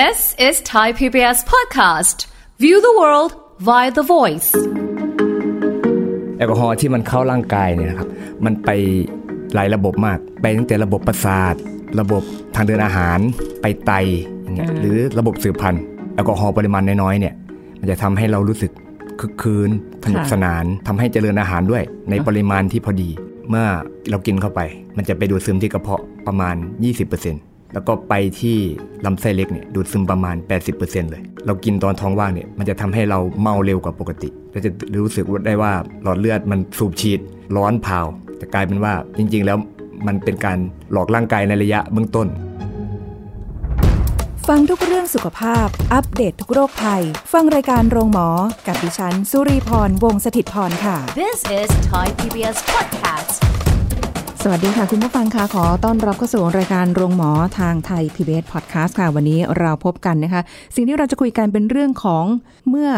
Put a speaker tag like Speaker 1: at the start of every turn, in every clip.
Speaker 1: This is Thai PBS podcast. View the world via the voice.
Speaker 2: แอลกอฮอล์ที่มันเข้าร่างกายเนี่ยนะครับ มันไปหลายระบบมาก ไปตั้งแต่ระบบประสาท ระบบทางเดินอาหาร ไปไตอย่างเงี้ยหรือระบบสืบพันธุ์แอลกอฮอล์ปริมาณน้อยๆเนี่ย มันจะทำให้เรารู้สึกคึกคืนสนุกสนานทำให้เจริญอาหารด้วย ในปริมาณที่พอดี เมื่อเรากินเข้าไป มันจะไปดูดซึมที่กระเพาะประมาณ 20% แล้วก็ไปที่ลำไส้เล็กเนี่ยดูดซึมประมาณ 80%เลย เรากินตอนท้องว่างเนี่ยมันจะทำให้เราเมาเร็วกว่าปกติเราจะรู้สึกได้ว่าหลอดเลือดมันสูบฉีดร้อนเผาแต่กลายเป็นว่าจริง ๆ แล้วมันเป็นการหลอกร่างกายในระยะเบื้องต้น
Speaker 3: ฟังทุกเรื่องสุขภาพ อัปเดตททุกโรคภัย ฟังรายการโรงหมอ กับดิฉัน สุรีพร วงศิตพรค่ะ
Speaker 1: This is Thai PBS podcast.
Speaker 3: สวัสดีค่ะ คุณผู้ฟังค่ะขอต้อนรับเข้าสู่รายการโรงหมอทางไทย PBS Podcast ค่ะ วันนี้เราพบกันนะคะ สิ่งที่เราจะคุยกันเป็นเรื่องของเมื่อ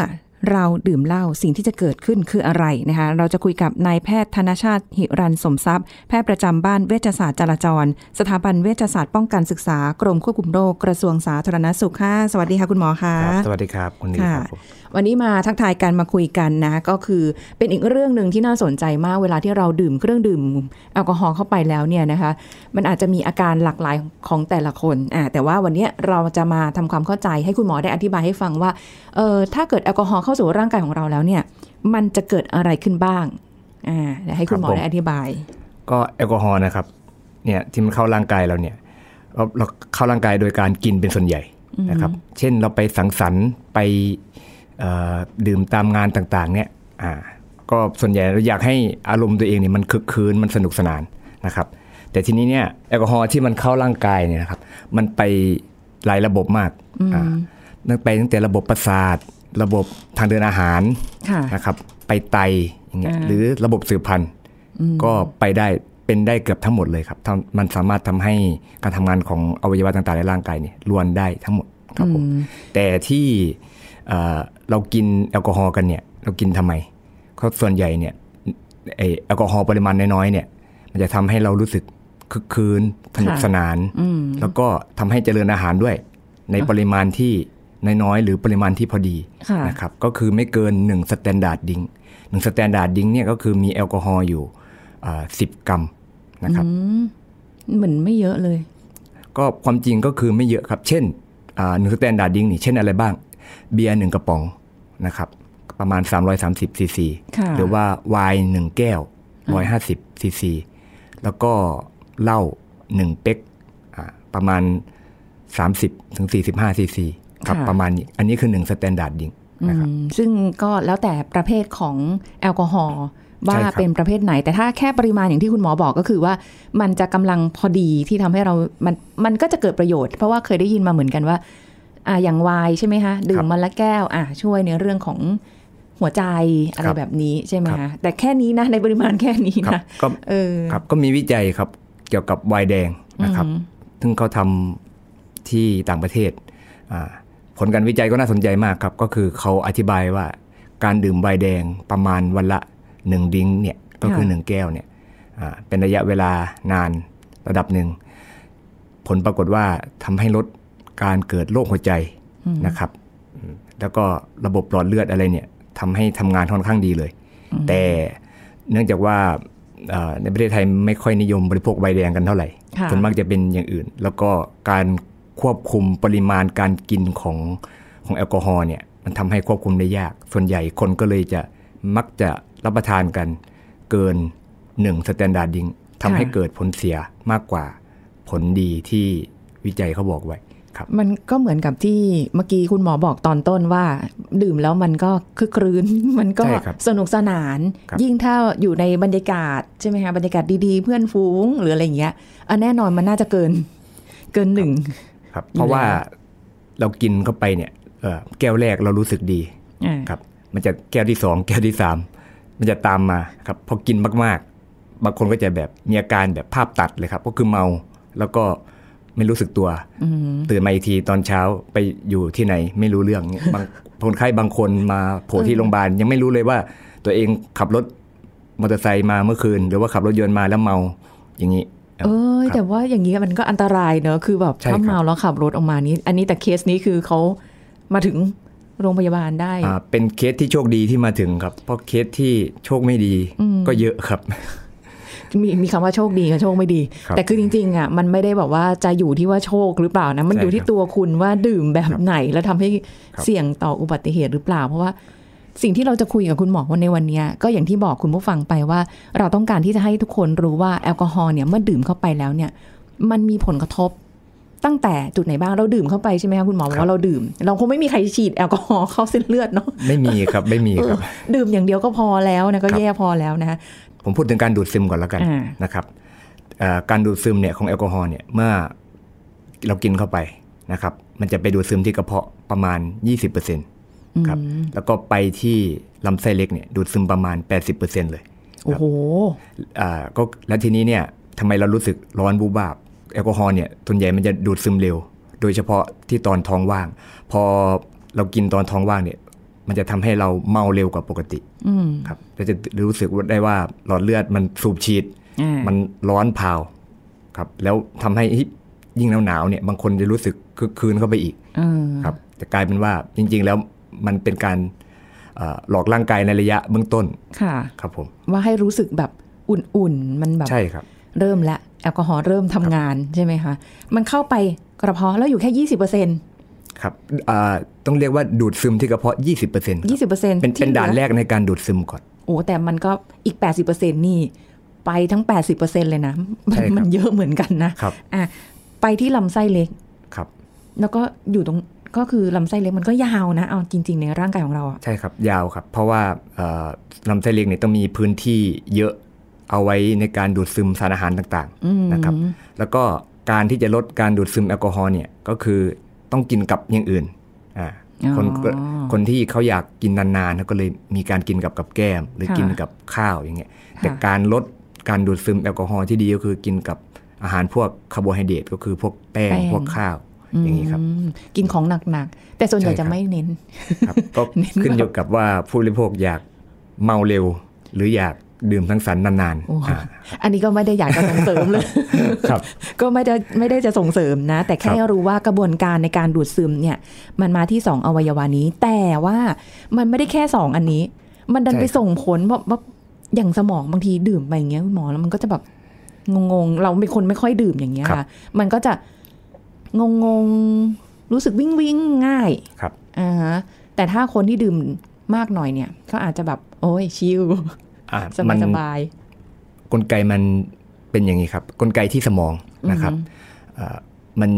Speaker 3: เราดื่มเหล้าสิ่งที่จะเกิดขึ้นคืออะไรนะคะเราจะคุยกับนายแพทย์ธนชาติหิรันสมทรัพย์ แพทย์ประจำบ้านเวชศาสตร์จราจร สถาบันเวชศาสตร์ป้องกันศึกษากรมควบคุมโรคกระทรวงสาธารณสุขค่ะสวัสดีค่ะคุณหมอค่ะ
Speaker 2: ครับสวัสดีครับคุณนี
Speaker 3: ค่ะ
Speaker 2: ครับผม
Speaker 3: วันนี้มาทักทายกันมาคุยกันนะ ก็คือเป็นอีกเรื่องหนึ่งที่น่าสนใจมากเวลาที่เราดื่มเครื่องดื่มแอลกอฮอล์เข้าไปแล้วเนี่ยนะคะ มันอาจจะมีอาการหลากหลายของแต่ละคนอ่าแต่ว่าวันนี้เราจะมาทำความเข้าใจให้คุณหมอได้อธิบายให้ฟังว่าเออถ้าเกิดแอลกอฮอล์เข้าสู่ร่างกายของเราแล้วเนี่ย มันจะเกิดอะไรขึ้นบ้างอ่าเดี๋ยวให้คุณหมอได้อธิบาย
Speaker 2: ก็แอลกอฮอล์นะครับเนี่ยที่มันเข้าร่างกายเราเนี่ยเราเราเข้าร่างกายโดยการกินเป็นส่วนใหญ่นะครับ เช่นเราไปสังสรรค์ไปเอ่อ ดื่มตามงานต่างๆเนี่ยอ่าก็ส่วนใหญ่เราอยากให้อารมณ์ตัวเองเนี่ยมันคึกคืนมันสนุกสนานนะครับ แต่ทีนี้เนี่ยแอลกอฮอล์ที่มันเข้าร่างกายเนี่ยนะครับ มันไปหลายระบบมากอ่าตั้งไปตั้งแต่ระบบประสาท ระบบทางเดินอาหาร
Speaker 3: ค่ะ
Speaker 2: นะครับ ไปไตอย่างเงี้ย
Speaker 3: อ่า
Speaker 2: หรือระบบสืบพันธุ์ก็ไปได้เป็นได้เกือบทั้งหมดเลยครับทำมันสามารถทำให้การทำงานของอวัยวะต่างๆในร่างกายเนี่ยล้วนได้ทั้งหมดครับผมแต่ที่เอ่อเรา กินแอลกอฮอล์กันเนี่ย เรากินทำไมเพราะส่วนใหญ่เนี่ยไอ้แอลกอฮอล์ปริมาณน้อยๆเนี่ย มันจะทำให้เรารู้สึกคึกครื้นสนุก
Speaker 3: ค่ะ
Speaker 2: สนาน แล้วก็ทำให้เจริญอาหารด้วย ในปริมาณที่น้อยๆหรือปริมาณที่พอดี
Speaker 3: ค่ะ
Speaker 2: นะครับก็คือไม่เกิน1 standard drink หนึ่ง standard drink เนี่ยก็คือมีแอลกอฮอล์อยู่สิบกรัมนะครับ
Speaker 3: เหมือนไม่เยอะเลย
Speaker 2: ก็ความจริงก็คือไม่เยอะครับ เช่นหนึ่ง standard drink นี่เช่นอะไรบ้าง เบียร์หนึ่งกระป๋องนะครับประมาณ 330ซีซี
Speaker 3: ค่ะ
Speaker 2: หรือว่าไวน์หนึ่งแก้ว 150ซีซีแล้วก็เหล้าหนึ่งเป๊กอ่าประมาณ 30ถึง45ซีซีครับ
Speaker 3: ค่ะ
Speaker 2: ประมาณนี้อันนี้คือ1 standard drinkนะครับ
Speaker 3: อืมซึ่งก็แล้วแต่ประเภทของแอลกอฮอล์ว่า
Speaker 2: ใช่ครับ
Speaker 3: เป็นประเภทไหน แต่ถ้าแค่ปริมาณอย่างที่คุณหมอบอกก็คือว่า มันจะกำลังพอดีที่ทำให้เรา มันมันก็จะเกิดประโยชน์ เพราะว่าเคยได้ยินมาเหมือนกันว่า อ่าอย่างไวน์ใช่ไหมคะดื่มมันละแก้วอ่าช่วยในเรื่องของหัวใจอะไร
Speaker 2: ครับ
Speaker 3: แบบนี้ใช่ไหม
Speaker 2: ครั
Speaker 3: คะ
Speaker 2: บ
Speaker 3: แต่แค่นี้นะในปริมาณแค่นี้
Speaker 2: ครับ
Speaker 3: นะ
Speaker 2: ก็
Speaker 3: เออ
Speaker 2: ครับก็มีวิจัยครับเกี่ยวกับไวน์แดงนะครับ ซึ่งเขาทำที่ต่างประเทศอ่าผลการวิจัยก็น่าสนใจมากครับ ก็คือเขาอธิบายว่าการดื่มไวน์แดงประมาณวันละหนึ่งดิ้งเนี่ยก็คือ
Speaker 3: ค่ะ
Speaker 2: หนึ่งแก้วเนี่ยอ่าเป็นระยะเวลานานระดับหนึ่ง ผลปรากฏว่าทำให้ลด การเกิดโรคหัวใจนะครับอืมแล้วก็ระบบหลอดเลือดอะไรเนี่ยทำให้ทำงานค่อนข้างดีเลย แต่เนื่องจากว่าเอ่อในประเทศไทยไม่ค่อยนิยมบริโภคใบแดงกันเท่าไหร่
Speaker 3: ค่ะ
Speaker 2: ส่วนมากจะเป็นอย่างอื่น แล้วก็การควบคุมปริมาณการกินของของแอลกอฮอล์เนี่ยมันทำให้ควบคุมได้ยาก ส่วนใหญ่คนก็เลยจะมักจะรับประทานกันเกิน1 standard drink ทำให้เกิดผลเสียมากกว่าผลดีที่วิจัยเขาบอกไว้ครับ
Speaker 3: มันก็เหมือนกับที่เมื่อกี้คุณหมอบอกตอนต้นว่า ดื่มแล้วมันก็คึกครื้น มันก็
Speaker 2: ใช่ครับ
Speaker 3: สนุกสนาน
Speaker 2: ครับ
Speaker 3: ยิ่งถ้าอยู่ในบรรยากาศใช่ไหมคะบรรยากาศดีๆ เพื่อนฝูงหรืออะไรอย่างเงี้ยอันแน่นอนมันน่าจะเกินเกินหนึ่ง
Speaker 2: ครับ
Speaker 3: อยู่
Speaker 2: เพราะว่า
Speaker 3: แล้ว
Speaker 2: เรากินเข้าไปเนี่ยเอ่อแก้วแรกเรารู้สึกดี
Speaker 3: อ่า
Speaker 2: ครับ มันจะแก้วที่สองแก้วที่สามมันจะตามมาครับพอกินมากๆ บางคนก็จะแบบมีอาการแบบภาพตัดเลยครับ ก็คือเมาแล้วก็ ไม่รู้สึกตัวตื่นมาอีกทีตอนเช้าไปอยู่ที่ไหนไม่รู้เรื่องเนี่ยบางคนไข้บางคนมาโผล่ที่โรงพยาบาลยังไม่รู้เลยว่า ตัวเองขับรถมอเตอร์ไซค์มาเมื่อคืน หรือว่าขับรถยนต์มาแล้วเมาอย่างนี้
Speaker 3: เอ้ย
Speaker 2: ครับ
Speaker 3: แต่ว่าอย่างนี้มันก็อันตรายเนอะคือแบบ
Speaker 2: ใช่
Speaker 3: ถ้า
Speaker 2: ครับ
Speaker 3: เมาแล้วขับรถออกมานี้ อันนี้แต่เคสนี้คือเขามาถึงโรงพยาบาลได้
Speaker 2: อ่าเป็นเคสที่โชคดีที่มาถึงครับ เพราะเคสที่โชคไม่ดีก็เยอะครับ
Speaker 3: มีมีคำว่าโชคดีกับโชคไม่ดี
Speaker 2: ครับ
Speaker 3: แต่คือจริงๆอะมันไม่ได้แบบว่าจะอยู่ที่ว่าโชคหรือเปล่านะ มัน
Speaker 2: ใช่
Speaker 3: อยู่ที่
Speaker 2: ครับ
Speaker 3: ตัวคุณว่าดื่มแบบ
Speaker 2: ครับ
Speaker 3: ไหน แล้วทำให้
Speaker 2: ครับ
Speaker 3: เสี่ยงต่ออุบัติเหตุหรือเปล่า เพราะว่าสิ่งที่เราจะคุยกับคุณหมอวันในวันเนี้ยก็อย่างที่บอกคุณผู้ฟังไปว่า เราต้องการที่จะให้ทุกคนรู้ว่าแอลกอฮอล์เนี่ยเมื่อดื่มเข้าไปแล้วเนี่ย มันมีผลกระทบตั้งแต่จุดไหนบ้างเราดื่มเข้าไปใช่ไหมคะคุณหมอบอกว่าเราดื่ม เราคงไม่มีใครฉีดแอลกอฮอล์เข้าเส้นเลือดเนาะ
Speaker 2: ไม่มีครับไม่มีครับ
Speaker 3: ดื่มอย่างเดียวก็พอแล้วนะก็
Speaker 2: ครับ
Speaker 3: แย่พอแล้วนะ
Speaker 2: ผมพูดถึงการดูดซึมก่อนแล้วกัน
Speaker 3: อ่า
Speaker 2: นะครับเอ่อการดูดซึมเนี่ยของแอลกอฮอล์เนี่ยเมื่อเรากินเข้าไปนะครับ มันจะไปดูดซึมที่กระเพาะประมาณ 20%ครับแล้วก็ไปที่ลำไส้เล็กเนี่ยดูดซึมประมาณ 80%เลย
Speaker 3: โอ้โห
Speaker 2: อ่าก็แล้วทีนี้เนี่ยทำไมเรารู้สึกร้อนบูบาบแอลกอฮอล์เนี่ยส่วนใหญ่มันจะดูดซึมเร็ว โดยเฉพาะที่ตอนท้องว่าง พอเรากินตอนท้องว่างเนี่ย มันจะทำให้เราเมาเร็วกว่าปกติ
Speaker 3: อืม
Speaker 2: ครับเราจะรู้สึกได้ว่าหลอดเลือดมันสูบฉีด
Speaker 3: อ่า
Speaker 2: มันร้อนเผาครับ แล้วทำให้เฮ้ยยิ่งหนาวๆเนี่ย บางคนจะรู้สึกคึกคืนเข้าไปอีก
Speaker 3: เออ
Speaker 2: ครับจะกลายเป็นว่าจริง ๆ แล้วมันเป็นการเอ่อหลอกร่างกายในระยะเบื้องต้น
Speaker 3: ค่ะ
Speaker 2: ครับผม
Speaker 3: ว่าให้รู้สึกแบบอุ่นๆมันแบบ
Speaker 2: ใช่ครับ
Speaker 3: เริ่มละแอลกอฮอล์เริ่มทำงานใช่ไหมคะมันเข้าไปกระเพาะแล้วอยู่แค่ยี่สิบเปอร์เซ็น
Speaker 2: ครับอ่าต้องเรียกว่าดูดซึมที่กระเพาะ 20%ครับ
Speaker 3: ยี่สิบเปอร์เซ็น
Speaker 2: เป็นเป็นด่านแรกในการดูดซึมก่อน
Speaker 3: โอ้แต่มันก็อีกแปดสิบเปอร์เซ็นนี่ไปทั้งแปดสิบเปอร์เซ็นเลยนะ
Speaker 2: ใช่ครับ
Speaker 3: มันเยอะเหมือนกันนะครับอะไปที่ลำไส้เล็ก
Speaker 2: ครับ
Speaker 3: แล้วก็อยู่ตรงก็คือลำไส้เล็กมันก็ยาวนะ เอาจริง ๆ ในร่างกายของเราอะ
Speaker 2: ใช่ครับ ยาวครับ เพราะว่าเอ่อลำไส้เล็กเนี่ยต้องมีพื้นที่เยอะเอาไว้ในการดูดซึมสารอาหารต่างๆนะครับ แล้วก็การที่จะลดการดูดซึมแอลกอฮอล์เนี่ยก็คือ ต้องกินกับอย่างอื่นอ่าคน
Speaker 3: อ๋อ
Speaker 2: คนที่เขาอยากกินนานๆเขาก็เลยมีการกินกับกับแก้ม หรือ
Speaker 3: ค่ะ
Speaker 2: กินกับข้าวอย่างเงี้ยแต่
Speaker 3: ค่ะ
Speaker 2: การลดการดูดซึมแอลกอฮอล์ที่ดีก็คือกินกับอาหารพวกคาร์โบไฮเดรตก็คือพวกแป้ง
Speaker 3: แป้ง
Speaker 2: พวกข้าวอย่างนี้ครับ
Speaker 3: อืมกินของหนักๆ แต่ส่วนใหญ่
Speaker 2: ใช่ครั
Speaker 3: จะ
Speaker 2: บ
Speaker 3: ไม่เน้น
Speaker 2: ครับก็
Speaker 3: เน้น
Speaker 2: ขึ้นอยู่กับว่าผู้บริโภคอยากเมาเร็ว หรืออยาก ดื่มทั้งสรรนาน
Speaker 3: โอ้
Speaker 2: ๆอ่า
Speaker 3: อันนี้ก็ไม่ได้อยากจะส่งเสริมเลย
Speaker 2: ครับ
Speaker 3: ก็ไม่ได้ไม่ได้จะส่งเสริมนะ แต่แค่
Speaker 2: ครับ
Speaker 3: รู้ว่ากระบวนการในการดูดซึมเนี่ย มันมาที่สองอวัยวะนี้ แต่ว่ามันไม่ได้แค่สองอันนี้ มันดันไปส่งผลเพราะว่าอย่างสมองบางทีดื่มไปอย่างเงี้ยคุณหมอแล้วมันก็จะแบบงงๆ เราเป็นคนไม่ค่อยดื่มอย่างเงี้ย
Speaker 2: ครั
Speaker 3: ค่ะ
Speaker 2: บ
Speaker 3: มันก็จะงงๆ รู้สึกวิ่งวิ่งๆง่าย
Speaker 2: ครับ
Speaker 3: อ่าฮะแต่ถ้าคนที่ดื่มมากหน่อยเนี่ยเขาอาจจะแบบ โอ้ยชิล
Speaker 2: อ่า
Speaker 3: ส
Speaker 2: มั
Speaker 3: บาย
Speaker 2: น
Speaker 3: สบาย
Speaker 2: กลไกมันเป็นอย่างนี้ครับ กลไกที่สมองนะครับอ่ามัน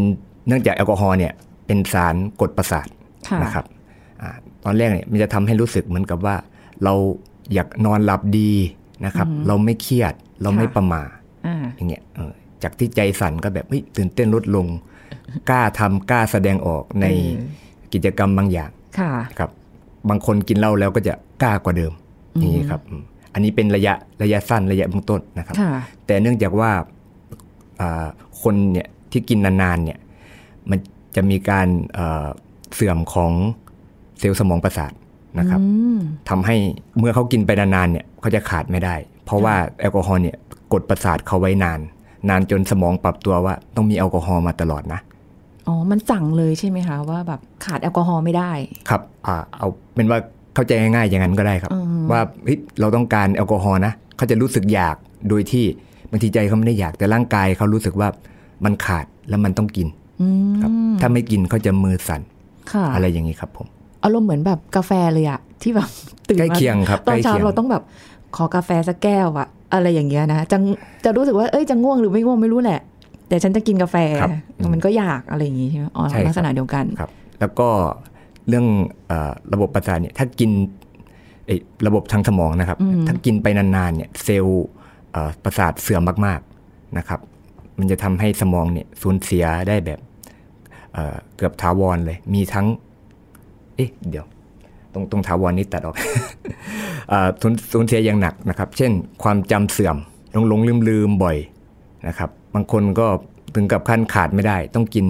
Speaker 2: เนื่องจากแอลกอฮอล์เนี่ยเป็นสารกดประสาท
Speaker 3: ค่ะ
Speaker 2: นะครับอาตอนแรกเนี่ยมันจะทำให้รู้สึกเหมือนกับว่า เราอยากนอนหลับดีนะครับ เราไม่เครียดเราไม่ประมาท
Speaker 3: อ่า
Speaker 2: อย่างเงี้ยเออจากที่ใจสั่นก็แบบเฮ้ยตื่นเต้นลดลง กล้าทำกล้าแสดงออกใน
Speaker 3: เออ
Speaker 2: กิจกรรมบางอย่าง
Speaker 3: ค่ะ
Speaker 2: ครับ บางคนกินเหล้าแล้วก็จะกล้ากว่าเดิมอย่างนี้ครับ อืมอันนี้เป็นระยะระยะสั้นระยะเบื้องต้นนะครับ
Speaker 3: ค่ะ
Speaker 2: แต่เนื่องจากว่าอ่าคนเนี่ยที่กินนานๆเนี่ยมันจะมีการเอ่อเสื่อมของเซลล์สมองประสาทนะครับ
Speaker 3: อืม
Speaker 2: ทำให้เมื่อเขากินไปนานๆเนี่ยเขาจะขาดไม่ได้ เพราะว่าแอลกอฮอล์เนี่ยกดประสาทเขาไว้นาน นานจนสมองปรับตัวว่าต้องมีแอลกอฮอล์มาตลอดนะ
Speaker 3: อ๋อ มันสั่งเลยใช่ไหมคะว่าแบบขาดแอลกอฮอล์ไม่ได้
Speaker 2: ครับ อ่า เอาเป็นว่า เข้าใจง่ายๆอย่างนั้นก็ได้ครับ
Speaker 3: อืม
Speaker 2: ว่าเฮ้ยเราต้องการแอลกอฮอล์นะเขาจะรู้สึกอยากโดยที่บางทีใจเขาไม่ได้อยากแต่ร่างกายเขารู้สึกว่ามันขาดแล้วมันต้องกิน
Speaker 3: อืม
Speaker 2: ครับถ้าไม่กินเขาจะมือสั่น
Speaker 3: ค่ะ
Speaker 2: อะไรอย่างนี้ครับผม
Speaker 3: อารมณ์เหมือนแบบกาแฟเลยอะที่แบบตื่น
Speaker 2: ใกล้
Speaker 3: มา
Speaker 2: เคียงครับ
Speaker 3: ตอนเช้า
Speaker 2: ใกล้เคียง
Speaker 3: เราต้องแบบขอกาแฟสักแก้วอะอะไรอย่างเงี้ยนะจะจะรู้สึกว่าเอ้ยจะง่วงหรือไม่ง่วงไม่รู้แหละ แต่ฉันจะกินกาแฟ
Speaker 2: ครับ
Speaker 3: มันก็อยากอะไรอย่างงี้ใช่ไหมอ๋อ
Speaker 2: ใช่ครับ
Speaker 3: ลักษณะเดียวกัน
Speaker 2: ครับ แล้วก็ เรื่องเออระบบประสาทเนี่ยถ้ากินเอ้ยระบบทางสมองนะครับ ถ้ากินไปนานๆเนี่ยเซลล์เอ่อประสาทเสื่อมมากๆนะครับ มันจะทำให้สมองเนี่ยสูญเสียได้แบบเอ่อเกือบถาวรเลย มีทั้ง เอ๊ะเดี๋ยว ตรงตรงถาวรนี้ตัดออกเอ่อสูญสูญเสียอย่างหนักนะครับ เช่น ความจำเสื่อมหลงหลงลืมลืมๆบ่อยนะครับ บางคนก็ถึงกับขั้นขาดไม่ได้ ต้องกิน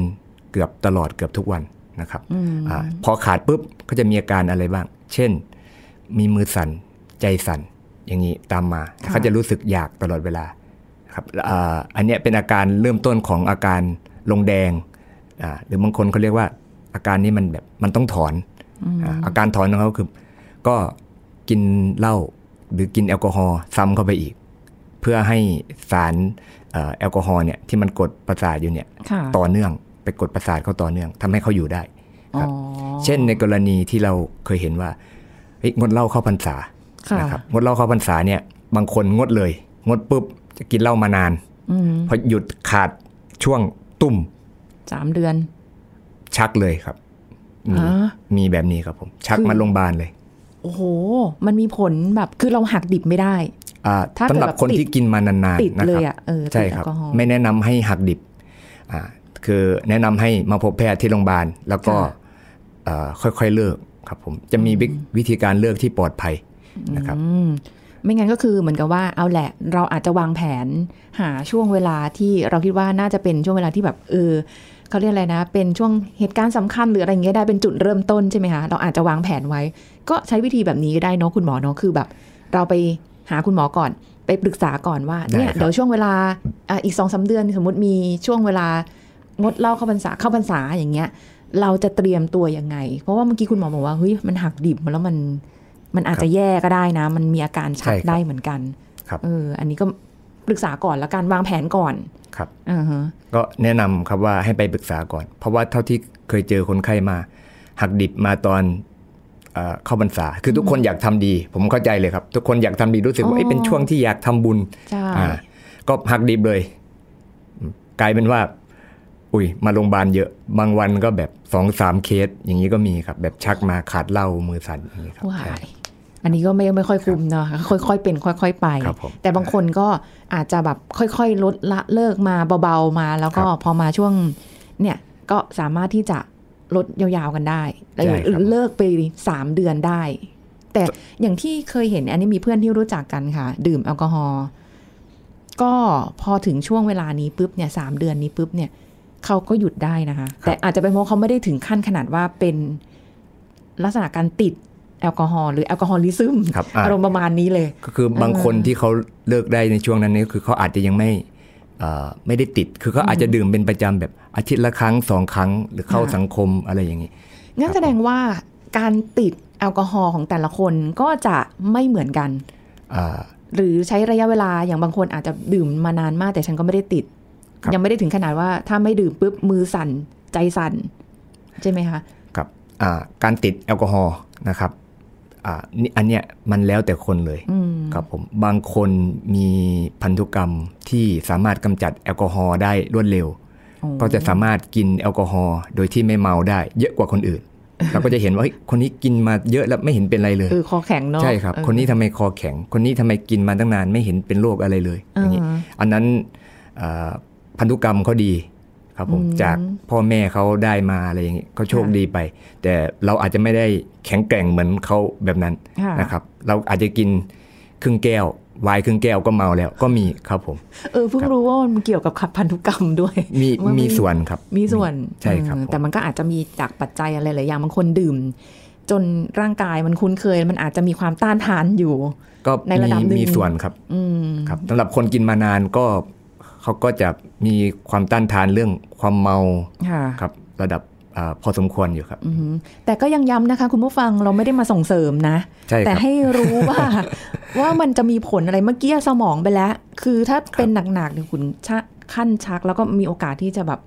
Speaker 2: เกือบตลอดเกือบทุกวัน นะครับอาพอขาดปุ๊บก็จะมีอาการอะไรบ้าง เช่น มีมือสั่นใจสั่นอย่างนี้ตามมาเขาจะรู้สึกอยากตลอดเวลาครับอ่าอันเนี้ยเป็นอาการเริ่มต้นของอาการลงแดงอ่าหรือบางคนเขาเรียกว่า อาการนี้มันแบบมันต้องถอนอาอาการถอนของเขาคือ ก็กินเหล้าหรือกินแอลกอฮอล์ซ้ำเข้าไปอีก เพื่อให้สารเอ่อแอลกอฮอล์เนี่ยที่มันกดประสาทอยู่เนี่ย
Speaker 3: ค่ะ
Speaker 2: ต่อเนื่องไป กดประสาทเขาต่อเนื่องทำให้เขาอยู่ได้
Speaker 3: อ๋อ
Speaker 2: ครับเช่นในกรณีที่เราเคยเห็นว่าเฮ้ยงดเหล้าเข้าพรรษา
Speaker 3: ค่ะ
Speaker 2: นะครับงดเหล้าเข้าพรรษาเนี่ย บางคนงดเลย งดปุ๊บจะกินเหล้ามานาน
Speaker 3: อืม
Speaker 2: พอหยุดขาดช่วงตุ่ม
Speaker 3: สามเดือน
Speaker 2: ชักเลยครับมี
Speaker 3: ฮะ
Speaker 2: มีแบบนี้ครับผม ชัก
Speaker 3: คือ
Speaker 2: มาโรงพยาบาลเลย
Speaker 3: โอ้โห มันมีผลแบบคือเราหักดิบไม่ได้
Speaker 2: อ่า
Speaker 3: ถ้าเกิด
Speaker 2: สำหรับ
Speaker 3: แบบ
Speaker 2: คน
Speaker 3: ติด
Speaker 2: ที่กินมานาน
Speaker 3: ติด
Speaker 2: ๆนะ
Speaker 3: เล
Speaker 2: ค
Speaker 3: ย
Speaker 2: รับ
Speaker 3: อะเออ
Speaker 2: ใช่
Speaker 3: ติด
Speaker 2: ครับ
Speaker 3: แอลกอฮอล์
Speaker 2: ไม่แนะนำให้หักดิบอ่า คือแนะนำให้มาพบแพทย์ที่โรงพยาบาล แล้วก็
Speaker 3: ค่ะ
Speaker 2: เอ่อค่อยๆเลิกครับผมจะมีวิวิธีการเลิกที่ปลอดภัยนะครับ
Speaker 3: อืมไม่งั้นก็คือเหมือนกับว่าเอาแหละ เราอาจจะวางแผนหาช่วงเวลาที่เราคิดว่าน่าจะเป็นช่วงเวลาที่แบบเออเขาเรียกอะไรนะ เป็นช่วงเหตุการณ์สำคัญหรืออะไรอย่างเงี้ยได้เป็นจุดเริ่มต้นใช่ไหมคะเราอาจจะวางแผนไว้ ก็ใช้วิธีแบบนี้ก็ได้เนาะคุณหมอเนาะคือแบบ เราไปหาคุณหมอก่อน ไปปรึกษาก่อนว่าเนี่ย
Speaker 2: ได้ครับ
Speaker 3: เดี๋ยวช่วงเวลาอะอีกสองสาเดือนสมมติมีช่วงเวลา งดเหล้าเข้าพรรษาเข้าพรรษาอย่างเงี้ย เราจะเตรียมตัวยังไง เพราะว่าเมื่อกี้คุณหมอบอกว่าเฮ้ยมันหักดิบมาแล้วมันมันอาจจะแย่ก็ได้นะ มันมีอาการชัก
Speaker 2: ใช่ครับ
Speaker 3: ได้เหมือนกัน
Speaker 2: ครับ
Speaker 3: เออ อันนี้ก็ปรึกษาก่อนแล้วการวางแผนก่อน
Speaker 2: ครับ
Speaker 3: อ่าฮะ
Speaker 2: ก็แนะนำครับว่าให้ไปปรึกษาก่อน เพราะว่าเท่าที่เคยเจอคนไข้มา หักดิบมาตอนเอ่อเข้าพรรษา คือทุกคนอยากทำดี ผมเข้าใจเลยครับ ทุกคนอยากทำดีรู้สึกว่าเอ้ยเป็นช่วงที่อยากทำบุญ
Speaker 3: ใช่
Speaker 2: อ่าก็หักดิบเลยอืมกลายเป็นว่า อุ้ยมาโรงพยาบาลเยอะ บางวันก็แบบสองสามเคส อย่างนี้ก็มีครับ แบบชักมาขาดเหล้ามือสั่นอย่างนี้ครับ
Speaker 3: ว้า
Speaker 2: ใช่
Speaker 3: ยอันนี้ก็ไม่ไม่ค่อยคุ้มเนาะค่อย ๆ เป็น ค่อย ๆ ไป
Speaker 2: ครับผม
Speaker 3: แต่บางคนก็อาจจะแบบค่อยๆ ลดละเลิกมาเบาๆมา แล้วก็
Speaker 2: ครับ
Speaker 3: พอมาช่วงเนี่ยก็สามารถที่จะลดยาวๆกันได้แล้ว
Speaker 2: ใช่ครับ
Speaker 3: เลิกไปสามเดือนได้ แต่อย่างที่เคยเห็นอันนี้มีเพื่อนที่รู้จักกันค่ะ ดื่มแอลกอฮอล์ก็พอถึงช่วงเวลานี้ปุ๊บเนี่ยสามเดือนนี้ปุ๊บเนี่ย เขาก็หยุดได้นะคะ แต่อาจจะเป็นเพราะเขาไม่ได้ถึงขั้นขนาดว่าเป็นลักษณะการติดแอลกอฮอล์หรือแอลกอฮอลิซึม
Speaker 2: ครับอ่า
Speaker 3: อารมณ์ประมาณนี้เลย
Speaker 2: ก็คือบางคนที่เขาเลิกได้ในช่วงนั้นนี่ก็คือเขาอาจจะยังไม่เอ่อไม่ได้ติด คือเขาอาจจะดื่มเป็นประจำแบบอาทิตย์ละครั้งสองครั้ง หรือเข้า
Speaker 3: ค่ะ
Speaker 2: สังคมอะไรอย่างนี้
Speaker 3: งั้นแสดงว่าการติดแอลกอฮอล์ของแต่ละคนก็จะไม่เหมือนกัน
Speaker 2: อ่า
Speaker 3: หรือใช้ระยะเวลาอย่างบางคนอาจจะดื่มมานานมาก แต่ฉันก็ไม่ได้ติด
Speaker 2: ครับ
Speaker 3: ยังไม่ได้ถึงขนาดว่าถ้าไม่ดื่มปุ๊บมือสั่นใจสั่นใช่ไหมคะ
Speaker 2: กับอ่าการติดแอลกอฮอล์นะครับอ่านี่อันเนี้ยมันแล้วแต่คนเลย
Speaker 3: อืม
Speaker 2: ครับผมบางคนมีพันธุกรรมที่สามารถกำจัดแอลกอฮอล์ได้รวดเร็ว
Speaker 3: อ๋อ
Speaker 2: ก็จะสามารถกินแอลกอฮอล์โดยที่ไม่เมาได้ เยอะกว่าคนอื่น เราก็จะเห็นว่าเฮ้ยคนนี้กินมาเยอะแล้วไม่เห็นเป็นไรเลย
Speaker 3: เออคอแข็งเนาะ
Speaker 2: ใช่ครับ
Speaker 3: เออ
Speaker 2: คนนี้ทำไมคอแข็ง คนนี้ทำไมกินมาตั้งนานไม่เห็นเป็นโรคอะไรเลยอย่างนี้
Speaker 3: อ่า
Speaker 2: อันนั้นอ่า พันธุกรรมเขาดีครับผม
Speaker 3: อืม
Speaker 2: จากพ่อแม่เขาได้มาอะไรอย่างนี้ก็โชคดีไป แต่เราอาจจะไม่ได้แข็งแกร่งเหมือนเขาแบบนั้น
Speaker 3: ค่ะ
Speaker 2: นะครับ เราอาจจะกินครึ่งแก้ววายครึ่งแก้วก็เมาแล้วก็มีครับผม
Speaker 3: เออเพิ่งรู้ว่ามันเกี่ยวกับขับพันธุกรรมด้วย
Speaker 2: มี
Speaker 3: ว่ามี
Speaker 2: มีส่วนครับ
Speaker 3: มีส่วน
Speaker 2: ใช่ครับ
Speaker 3: เออ
Speaker 2: ผม
Speaker 3: แต่มันก็อาจจะมีจากปัจจัยอะไรหลายอย่างบางคนดื่ม จนร่างกายมันคุ้นเคย มันอาจจะมีความต้านทานอยู่
Speaker 2: ก็
Speaker 3: ในระดับหนึ่ง
Speaker 2: มีส่วนครับ
Speaker 3: อืม
Speaker 2: ครับสำหรับคนกินมานานก็ เขาก็จะมีความต้านทานเรื่องความเมา
Speaker 3: ค่ะ
Speaker 2: ครับระดับอาพอสมควรอยู่ครับ
Speaker 3: อือหือแต่ก็ยังย้ำนะคะ คุณผู้ฟังเราไม่ได้มาส่งเสริมนะ
Speaker 2: ใช่ค
Speaker 3: แต่
Speaker 2: รับ
Speaker 3: ให้รู้ว่าว่ามันจะมีผลอะไรเมื่อกี้สมองไปแล้ว คือถ้าเป็นหนักๆเนี่ยคุณชะขั้นชัก แล้วก็มีโอกาสที่จะแบบ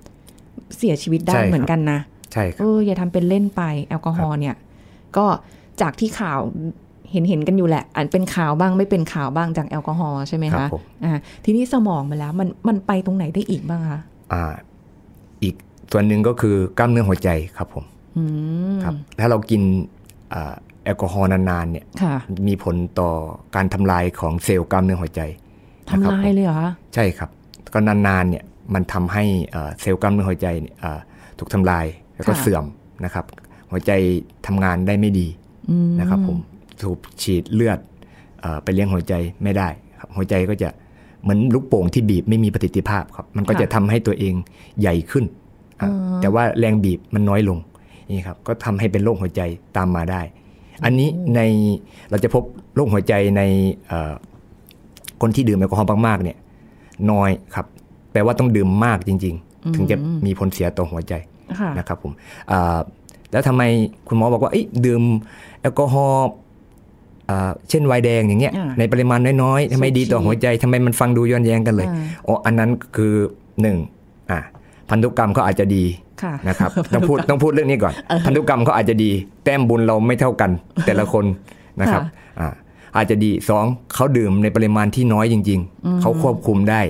Speaker 3: เสียชีวิตได้
Speaker 2: ใช่ครับ
Speaker 3: เหมือนกันนะ
Speaker 2: ใช่ค
Speaker 3: เอ
Speaker 2: รับ
Speaker 3: ออย่าทำเป็นเล่นไปแอลกอฮอล์เนี่ย ก็จากที่ข่าว เห็นเห็นกันอยู่แหละอันเป็นข่าวบ้างไม่เป็นข่าวบ้างจากแอลกอฮอล์ใช่ไหม
Speaker 2: ครั
Speaker 3: คะ
Speaker 2: บผม
Speaker 3: อ่าทีนี้สมองไปแล้วมันมันไปตรงไหนได้อีกบ้างคะ
Speaker 2: อ่า อีกส่วนหนึ่งก็คือกล้ามเนื้อหัวใจครับผม
Speaker 3: อืม
Speaker 2: ครับถ้าเรากินอ่าแอลกอฮอล์นานๆเนี่ย
Speaker 3: ค่ะ
Speaker 2: มีผลต่อการทำลายของเซลล์กล้ามเนื้อหัวใจนะครับ
Speaker 3: ทำลาย
Speaker 2: ผม
Speaker 3: เลยเหรอคะ
Speaker 2: ใช่ครับ ก็นานๆเนี่ยมันทำให้เอ่อเซลล์กล้ามเนื้อหัวใจเนี่ยเอ่อถูกทำลายแล้วก็เสื่อมนะครับ หัวใจทำงานได้ไม่ดี
Speaker 3: อืม
Speaker 2: นะครับผม สูบฉีดเลือดเออไปเลี้ยงหัวใจไม่ได้ครับหัวใจก็จะเหมือนลูกโป่งที่บีบไม่มีประสิทธิภาพครับ มันก็จะทำให้ตัวเองใหญ่ขึ้นอะแต่ว่าแรงบีบมันน้อยลงนี่ครับก็ทำให้เป็นโรคหัวใจตามมาได้ อันนี้ในเราจะพบโรคหัวใจในเอ่อคนที่ดื่มแอลกอฮอล์มากๆเนี่ยน้อยครับแปลว่าต้องดื่มมากจริง ๆ ถึงจะมีผลเสียต่อหัวใจ
Speaker 3: ค่ะ
Speaker 2: นะครับผมอ่าแล้วทำไมคุณหมอบอกว่าเอ้ยดื่มแอลกอฮอล์อ่า เช่นไวน์แดงอย่างเงี้ย
Speaker 3: อ่า
Speaker 2: ในปริมาณน้อยๆทำไมดีต่อ
Speaker 3: สูบฉีด
Speaker 2: หัวใจทำไมมันฟังดูย้อนแย้งกันเลย
Speaker 3: อ่า
Speaker 2: อ๋ออันนั้นคือหนึ่งอะพันธุกรรมเขาอาจจะดี
Speaker 3: ค่ะ
Speaker 2: นะครับต้องพูดต้องพูดเรื่องนี้ก่อน พันธุกรรมเขาอาจจะดี แต้มบุญเราไม่เท่ากัน แต่ละคนนะครับ
Speaker 3: ค่ะ
Speaker 2: อ่าอาจจะดีสองเขาดื่มในปริมาณที่น้อยจริง ๆ เขาควบคุมได้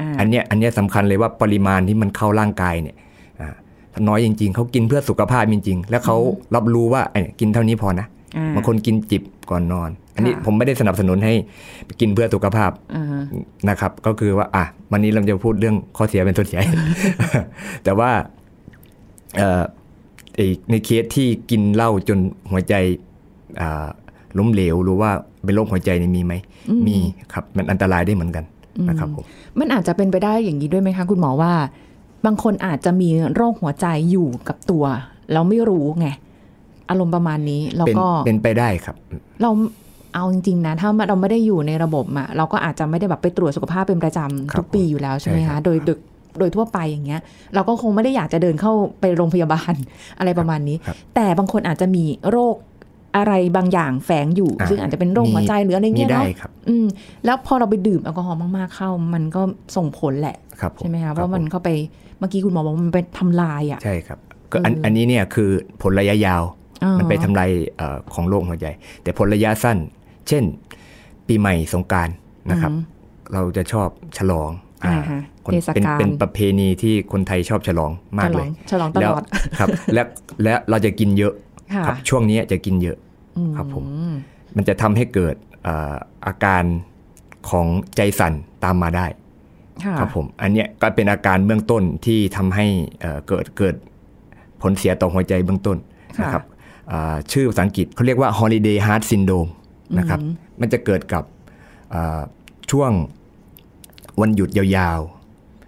Speaker 3: อ่า
Speaker 2: อันเนี้ยอันเนี้ยสำคัญเลยว่าปริมาณที่มันเข้าร่างกายเนี่ยอ่าถ้าน้อยจริง ๆเขากินเพื่อสุขภาพจริง ๆ แล้วเขารับรู้ว่าเอ้ยกินเท่านี้พอนะ
Speaker 3: อ่า
Speaker 2: บางคนกินจิบก่อนนอน อันนี้
Speaker 3: ค่ะ
Speaker 2: ผมไม่ได้สนับสนุนให้กินเพื่อสุขภาพ
Speaker 3: อ่า
Speaker 2: นะครับ ก็คือว่าอะวันนี้เราจะพูดเรื่องข้อเสียเป็นส่วนใหญ่แต่ว่าเอ่อไอ้ในเคสที่กินเหล้าจนหัวใจอ่าล้มเหลวหรือว่าเป็นโรคหัวใจนี่มีไหมมีครับ มันอันตรายได้เหมือนกันนะครับผม
Speaker 3: มันอาจจะเป็นไปได้อย่างนี้ด้วยไหมคะ คุณหมอว่า บางคนอาจจะมีโรคหัวใจอยู่กับตัว แล้วไม่รู้ไง อารมณ์ประมาณนี้แล้ว
Speaker 2: เป็น
Speaker 3: ก็
Speaker 2: เป็นไปได้ครับ
Speaker 3: เราเอาจริงๆนะถ้าเราไม่ได้อยู่ในระบบอะเราก็อาจจะไม่ได้แบบไปตรวจสุขภาพเป็นประจำ
Speaker 2: ครับ
Speaker 3: ทุกปีอยู่แล้วใช่ไหม
Speaker 2: ใช่ครั
Speaker 3: คะ
Speaker 2: บ
Speaker 3: โดยโดยโดยทั่วไปอย่างเงี้ย เราก็คงไม่ได้อยากจะเดินเข้าไปโรงพยาบาลอะไรประมาณนี้
Speaker 2: ครับ
Speaker 3: แต่บางคนอาจจะมีโรคอะไรบางอย่างแฝงอยู่
Speaker 2: อ่า
Speaker 3: ซึ่งอาจจะเป็นโรคหัวใจหรืออะไร
Speaker 2: มี
Speaker 3: เงี้ย
Speaker 2: ได้
Speaker 3: เนาะ
Speaker 2: ครับ
Speaker 3: อืมแล้วพอเราไปดื่มแอลกอฮอล์มากๆเข้า มันก็ส่งผลแหละ
Speaker 2: ครับผม
Speaker 3: ใช่ไหมคะเพ
Speaker 2: บ
Speaker 3: ราะมัน
Speaker 2: ผ
Speaker 3: เข้าไปเมื่อกี้คุณหมอบอกว่ามันไปทำลายอะ
Speaker 2: ใช่ครับก็อัน
Speaker 3: เอออั
Speaker 2: อันนี้เนี่ยคือผลระยะยาว
Speaker 3: อ๋อ
Speaker 2: มันไปทำลายเอ่อของโรคหัวใจ แต่ผลระยะสั้น เช่น ปีใหม่สงกรารนะครับ เราจะชอบฉลองอ่า
Speaker 3: อ่าฮะ
Speaker 2: คน
Speaker 3: เทศ
Speaker 2: เป็น
Speaker 3: กาล
Speaker 2: เป็นประเพณีที่คนไทยชอบฉลองมากเลย
Speaker 3: ฉลองฉลองต
Speaker 2: แล้ว
Speaker 3: ลอด
Speaker 2: ครับ และและเราจะกินเยอะ
Speaker 3: ค่ะ
Speaker 2: ครับ ช่วงนี้จะกินเยอะครับผม มันจะทำให้เกิดเอ่ออาการของใจสั่นตามมาได้
Speaker 3: ค่ะ
Speaker 2: ครับผม อันเนี้ยก็เป็นอาการเบื้องต้นที่ทำให้เอ่อเกิดเกิดผลเสียต่อหัวใจเบื้องต้น
Speaker 3: ค่ะ
Speaker 2: นะครับอ่า ชื่อภาษาอังกฤษเขาเรียกว่า holiday heart syndrome นะครับมันจะเกิดกับอ่าช่วงวันหยุดยาว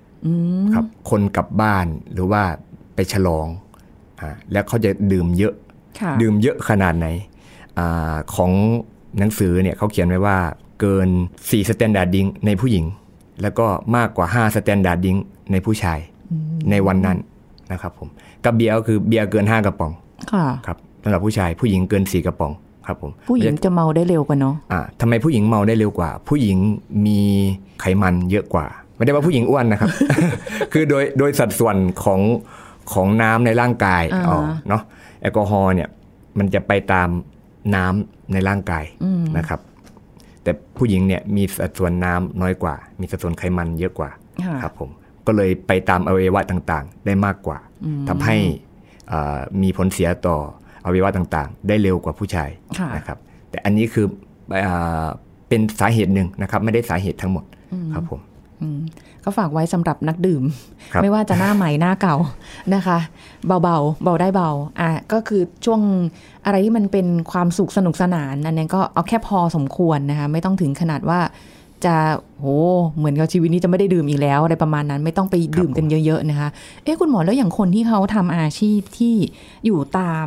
Speaker 2: ๆครับคนกลับบ้านหรือว่าไปฉลองอาแล้วเขาจะดื่มเยอะ
Speaker 3: ค่ะ
Speaker 2: ดื่มเยอะขนาดไหนอาของหนังสือเนี่ยเขาเขียนไว้ว่าเกิน 4 standard drink ในผู้หญิง แล้วก็มากกว่า 5 standard drink ในผู้ชายในวันนั้นนะครับผมกับเบียร์ก็คือเบียร์เกิน 5 กระป๋อง
Speaker 3: ค่ะ
Speaker 2: ครับ สำหรับผู้ชายผู้หญิงเกิน4กระป๋องครับผม
Speaker 3: ผู้หญิงจะเมาได้เร็วกว่าเนาะ
Speaker 2: อ่าทำไมผู้หญิงเมาได้เร็วกว่า ผู้หญิงมีไขมันเยอะกว่า ไม่ได้ว่าผู้หญิงอ้วนนะครับ คือโดยโดยสัดส่วนของของน้ำในร่างกาย
Speaker 3: อ่า
Speaker 2: อ๋อเนาะแอลกอฮอล์เนี่ยมันจะไปตามน้ำในร่างกายนะครับ แต่ผู้หญิงเนี่ยมีสัดส่วนน้ำน้อยกว่า มีสัดส่วนไขมันเยอะกว่า
Speaker 3: ค่ะ
Speaker 2: ครับผมก็เลยไปตามอวัยวะต่างๆ ได้มากกว่าทำให้อ่ามีผลเสียต่อ อวัยวะต่างๆ ได้เร็วกว่าผู้ชาย
Speaker 3: ค่ะ
Speaker 2: นะครับ แต่อันนี้คืออาเป็นสาเหตุหนึ่งนะครับ ไม่ได้สาเหตุทั้งหมดครับผม
Speaker 3: อืมก็ฝากไว้สำหรับนักดื่ม
Speaker 2: ครับ
Speaker 3: ไม่ว่าจะหน้าใหม่หน้าเก่านะคะ เบาๆเบาได้เบาอะก็คือช่วงอะไรที่มันเป็นความสุขสนุกสนานอันนี้ก็เอาแค่พอสมควรนะคะ ไม่ต้องถึงขนาดว่าจะโหเหมือนกับชีวิตนี้จะไม่ได้ดื่มอีกแล้ว อะไรประมาณนั้นไม่ต้องไปดื่มกันเยอะ ๆ นะคะ เอ๊ะคุณหมอแล้วอย่างคนที่เขาทำอาชีพที่อยู่ตาม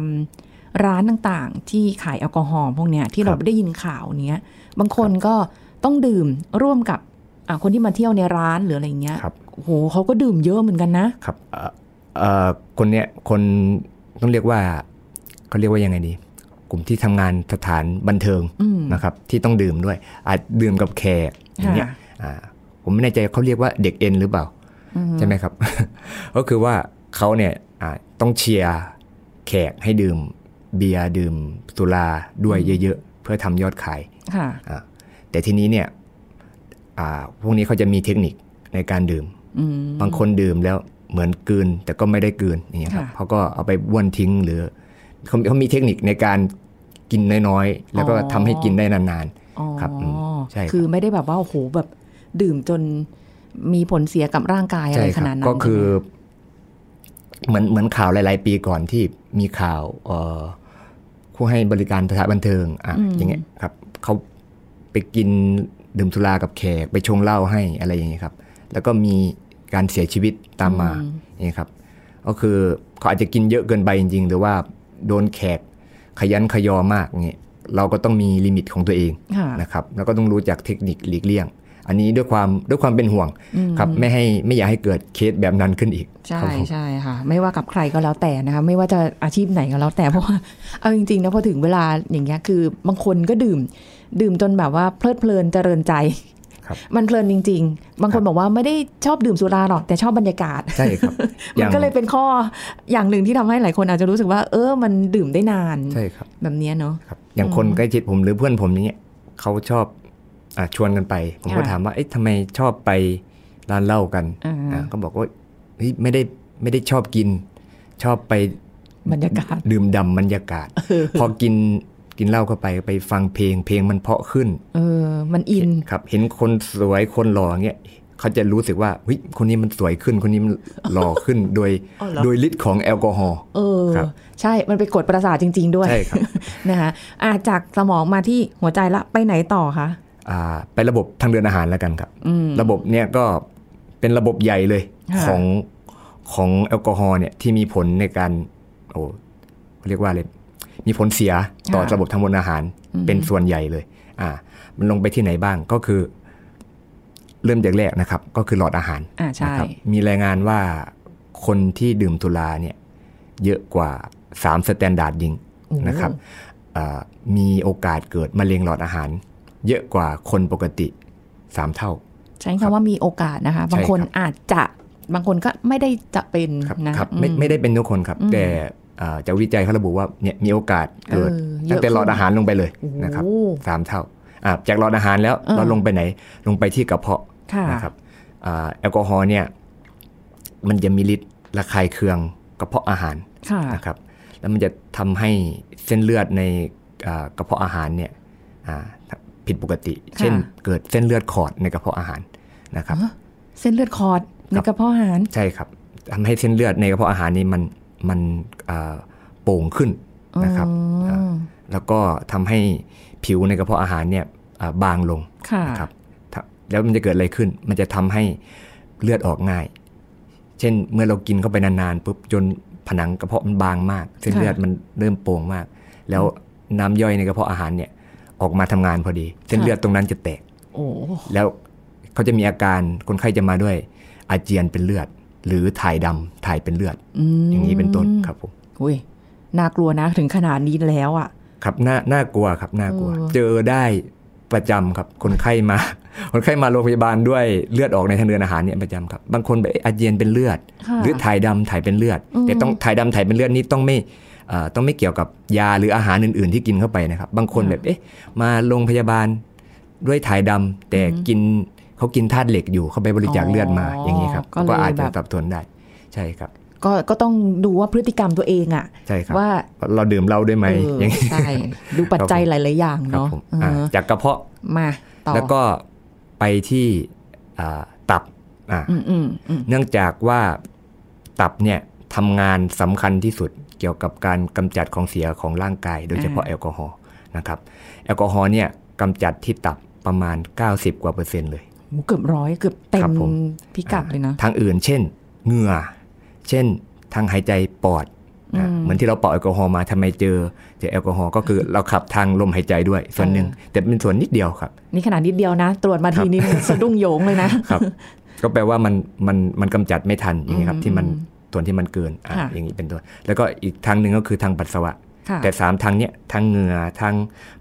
Speaker 3: ร้านต่างๆ ที่ขายแอลกอฮอล์พวกเนี้ยที่เรา
Speaker 2: ครับ
Speaker 3: ได้ยินข่าวเนี้ยบางคนก็ต้องดื่มร่วมกับอะคนที่มาเที่ยวในร้านหรืออะไรเงี้ย
Speaker 2: ครับ
Speaker 3: โอ้โหเขาก็ดื่มเยอะเหมือนกันนะ
Speaker 2: ครับเอ่อเอ่อคนเนี้ยคนต้องเรียกว่าเขาเรียกว่ายังไงดี กลุ่มที่ทำงานสถานบันเทิง
Speaker 3: อืม
Speaker 2: นะครับ ที่ต้องดื่มด้วย อาจดื่มกับแขกอย่างเงี้ย
Speaker 3: ค่ะ
Speaker 2: อ่าผมไม่แน่ใจเขาเรียกว่าเด็กเอ็นหรือเปล่าใช่ไหมครับ ก็คือว่าเขาเนี่ยอ่าต้องเชียร์แขกให้ดื่ม เบียร์ดื่มสุราด้วยเยอะๆ เพื่อทำยอดขาย
Speaker 3: ค่ะ
Speaker 2: อ่าแต่ทีนี้เนี่ยอ่าพวกนี้เขาจะมีเทคนิคในการดื่ม
Speaker 3: อืม
Speaker 2: บางคนดื่มแล้วเหมือนกลืน แต่ก็ไม่ได้กลืนอย่างเงี้ยครับ
Speaker 3: ค่ะ
Speaker 2: เขาก็เอาไปบ้วนทิ้งหรือเขาเขามีเทคนิคในการกินน้อยๆ แล้วก็
Speaker 3: อ๋อ
Speaker 2: ทำให้กินได้นาน
Speaker 3: อ๋อ
Speaker 2: ครับอืมใช่ครับ
Speaker 3: คือไม่ได้แบบว่าโอ้โหแบบดื่มจนมีผลเสียกับร่างกาย
Speaker 2: ๆ
Speaker 3: อะไร
Speaker 2: ใช่ค
Speaker 3: ข
Speaker 2: รับ
Speaker 3: นาดนั้น
Speaker 2: ก็คือ
Speaker 3: ใช่ไหม
Speaker 2: เหมือนเหมือนข่าวหลาย ๆ ปีก่อนที่มีข่าวเอ่อ ผู้ให้บริการสถานบันเทิงอะอย่างเงี้ยครับเขาไปกินดื่มสุรากับแขกไปชงเหล้าให้อะไรอย่างเงี้ยครับ แล้วก็มีการเสียชีวิตตามมาอย่างเงี้ยครับ ก็คือเขาอาจจะกินเยอะเกินไปจริงๆ หรือว่าโดนแขกคะยั้นคะยอมากเงี้ยเราก็ต้องมีลิมิตของตัวเอง
Speaker 3: ค่ะ
Speaker 2: นะครับ แล้วก็ต้องรู้จักเทคนิคหลีกเลี่ยง อันนี้ด้วยความด้วยความเป็นห่วงครับไม่ให้ไม่อยากให้เกิดเคสแบบนั้นขึ้นอีก
Speaker 3: ใช่
Speaker 2: ครับผม
Speaker 3: ใช่ค่ะไม่ว่ากับใครก็แล้วแต่นะคะไม่ว่าจะอาชีพไหนก็แล้วแต่เพราะว่าเอาจริงๆนะพอถึงเวลาอย่างเงี้ยคือบางคนก็ดื่ม ดื่มจนแบบว่าเพลิดเพลินเจริญใจ
Speaker 2: ครับ
Speaker 3: มันเพลินจริง ๆ บางคนบอกว่าไม่ได้ชอบดื่มสุราหรอกแต่ชอบบรรยากาศ
Speaker 2: ใช่ครับอ
Speaker 3: มัน
Speaker 2: ย่าง
Speaker 3: ก็เลยเป็นข้ออย่างหนึ่งที่ทำให้หลายคนอาจจะรู้สึกว่า เออ มันดื่มได้นาน
Speaker 2: ใช่ครับ
Speaker 3: แบบเนี้ยเนาะ
Speaker 2: ครับอย่างคนใกล้ชิดผมหรือเพื่อนผมอย่างเงี้ยเขาชอบอะ ชวนกันไป ผมก็
Speaker 3: ค่ะ
Speaker 2: ถามว่าเอ๊ะทำไมชอบไปร้านเหล้ากัน
Speaker 3: อ่า
Speaker 2: อ่าก็บอกว่าเฮ้ยไม่ได้ไม่ได้ชอบกิน ชอบไป
Speaker 3: บรรยากาศ
Speaker 2: ดื่มด่ำบรรยากาศ พอกินกินเหล้าเข้าไปไปฟังเพลงเพลงมันเพราะขึ้น
Speaker 3: เออ มันอิน
Speaker 2: ครับ เห็นคนสวยคนหล่ออย่างเงี้ยเขาจะรู้สึกว่าเฮ้ยคนนี้มันสวยขึ้นคนนี้มันหล่อขึ้นโดย
Speaker 3: อ๋อเหรอ
Speaker 2: โดยฤทธิ์ของแอลกอฮอล์
Speaker 3: เออ
Speaker 2: ครับ
Speaker 3: ใช่มันไปกดประสาทจริง ๆ ด้วย
Speaker 2: ใช่ครับ
Speaker 3: นะคะอะจากสมองมาที่หัวใจละไปไหนต่อคะ
Speaker 2: อ่าไประบบทางเดินอาหารแล้วกันครับ ระบบเนี่ยก็เป็นระบบใหญ่เลย
Speaker 3: ค่ะ
Speaker 2: ของของแอลกอฮอล์เนี่ยที่มีผลในการโอ้เขาเรียกว่าอะไรมีผลเสียต่อระบบทางเดินอาหารเป็นส่วนใหญ่เลย อ่า มันลงไปที่ไหนบ้างก็คือ เริ่มจากแรกนะครับ ก็คือหลอดอาหาร
Speaker 3: อ่าใช่
Speaker 2: นะครับมีรายงานว่าคนที่ดื่มสุราเนี่ยเยอะกว่า3 standard drink นะครับอ่ามีโอกาสเกิดมะเร็งหลอดอาหาร เยอะกว่าคนปกติ 3 เท่า
Speaker 3: ใช้คำว่ามีโอกาสนะคะ
Speaker 2: ใช่
Speaker 3: บางคน
Speaker 2: ครับ
Speaker 3: อาจจะบางคนก็ไม่ได้จะเป็น
Speaker 2: ครับ
Speaker 3: นะครับ
Speaker 2: ไม่
Speaker 3: อืม
Speaker 2: ไม่ได้เป็นทุกคนครับ แต่อ่าจากวิจัยเขาระบุว่าเนี่ยมีโอกาสเกิด
Speaker 3: เออเยอะ
Speaker 2: ตั้งแต่หลอด
Speaker 3: ขึ้น
Speaker 2: อาหารลงไปเลย
Speaker 3: โอ้โห
Speaker 2: นะครับสามเท่าอ่าจากหลอดอาหารแล้ว
Speaker 3: เออ
Speaker 2: เราลงไปไหนลงไปที่กระเพาะ
Speaker 3: ค่ะ
Speaker 2: นะครับอ่าแอลกอฮอล์เนี่ยมันจะมีฤทธิ์ระคายเคืองกระเพาะอาหาร
Speaker 3: ค่ะ
Speaker 2: นะครับแล้วมันจะทำให้เส้นเลือดในอ่ากระเพาะอาหารเนี่ยอ่า ผิดปกติ เช่น เกิดเส้นเลือดขอดในกระเพาะอาหารนะครับ
Speaker 3: เส้นเลือดคอร์ดในกระเพาะอาหาร
Speaker 2: ใช่ครับทำให้เส้นเลือดในกระเพาะอาหารนี้มันมันอ่าโป่งขึ้นนะครับ
Speaker 3: อ๋ออ่า
Speaker 2: แล้วก็ทำให้ผิวในกระเพาะอาหารเนี่ยอ่าบางลง
Speaker 3: ค่ะ
Speaker 2: นะครับถ้าแล้วมันจะเกิดอะไรขึ้น มันจะทำให้เลือดออกง่าย เช่นเมื่อเรากินเข้าไปนานๆปุ๊บจนผนังกระเพาะมันบางมาก เส้น
Speaker 3: ค่ะ
Speaker 2: เลือดมันเริ่มโป่งมาก แล้วน้ำย่อยในกระเพาะอาหารเนี่ย ออกมาทำงานพอดี เส้นเลือดตรงนั้นจะแตก
Speaker 3: โอ้
Speaker 2: แล้วเขาจะมีอาการคนไข้จะมาด้วย อาเจียนเป็นเลือด หรือถ่ายดำถ่ายเป็นเลือด
Speaker 3: ม
Speaker 2: อย่างนี้เป็นต้นครับผม
Speaker 3: อุ้ยน่ากลัวนะถึงขนาดนี้แล้วอะ
Speaker 2: ครับน่าน่ากลัวครับน่ากลัว
Speaker 3: เออ
Speaker 2: เจอได้ประจำครับคนไข้มา คนไข้มาโรงพยาบาลด้วยเลือดออกในทางเดินอาหารเนี่ยประจำครับ บางคนแบบอาเจียนเป็นเลือด
Speaker 3: ค่ะ
Speaker 2: หรือถ่ายดำถ่ายเป็นเลือด แต่ต้องถ่ายดำถ่ายเป็นเลือดนี่ต้องไม่เอ่อ ต้องไม่เกี่ยวกับยาหรืออาหารอื่น ๆ ที่กินเข้าไปนะครับ บางคนแบบเอ๊ะมาโรงพยาบาลด้วยถ่ายดำแต่กินเขากินธาตุเหล็กอยู่เขาไปบริจาคเลือดมา
Speaker 3: อ๋อ
Speaker 2: อย่างนี้ครับ
Speaker 3: ก็เลย
Speaker 2: ก็อาจจะ
Speaker 3: แบบ
Speaker 2: สับสนได้ใช่ครับ
Speaker 3: ก็ก็ต้องดูว่าพฤติกรรมตัวเองอะ
Speaker 2: ใช่ครับ
Speaker 3: ว่า
Speaker 2: เราดื่มเหล้าด้วยไหม
Speaker 3: เออ
Speaker 2: อย่างนี้
Speaker 3: ใช่ดูปัจจัยหลาย ๆ อย่าง
Speaker 2: ครับ
Speaker 3: เนาะ
Speaker 2: ผม
Speaker 3: เออ
Speaker 2: อ่าจากกระเพาะ
Speaker 3: มาต่อ
Speaker 2: แล้วก็ไปที่อ่าตับอ่า
Speaker 3: อืมอืมอืม
Speaker 2: เนื่องจากว่าตับเนี่ยทำงานสำคัญที่สุด เกี่ยวกับการกำจัดของเสียของร่างกาย โดยเฉพาะแอลกอฮอล์นะครับแอลกอฮอล์เนี่ยกำจัดที่ตับประมาณ 90 กว่าเปอร์เซ็นต์เลย
Speaker 3: โหเกือบร้อยเกือบเต็
Speaker 2: ครั
Speaker 3: ม
Speaker 2: บผม
Speaker 3: พิกัดเลยนะ
Speaker 2: ทางอื่น เช่นเหงื่อ เช่นทางหายใจปอดนะเหมือนที่เราเป่าแอลกอฮอล์มาทำไมเจอเจอแอลกอฮอล์ก็คือเราขับทางลมหายใจด้วยส่วนหนึ่งแต่เป็นส่วนนิดเดียวครับ
Speaker 3: นี่ขนาดนิดเดียวนะ ตรวจมาทีนี้สะดุ้งโยงเลยนะ
Speaker 2: ครับ ก็แปลว่ามันมันมันกำจัดไม่ทันอย่างนี้ครับที่มัน ส่วนที่มันเกินอะ
Speaker 3: ค่ะ
Speaker 2: อย่างนี้เป็นต้นแล้วก็อีกทางหนึ่งก็คือทางปัสสาวะ
Speaker 3: ค่ะ
Speaker 2: แต่สามทางเนี้ยทางเหงื่อทาง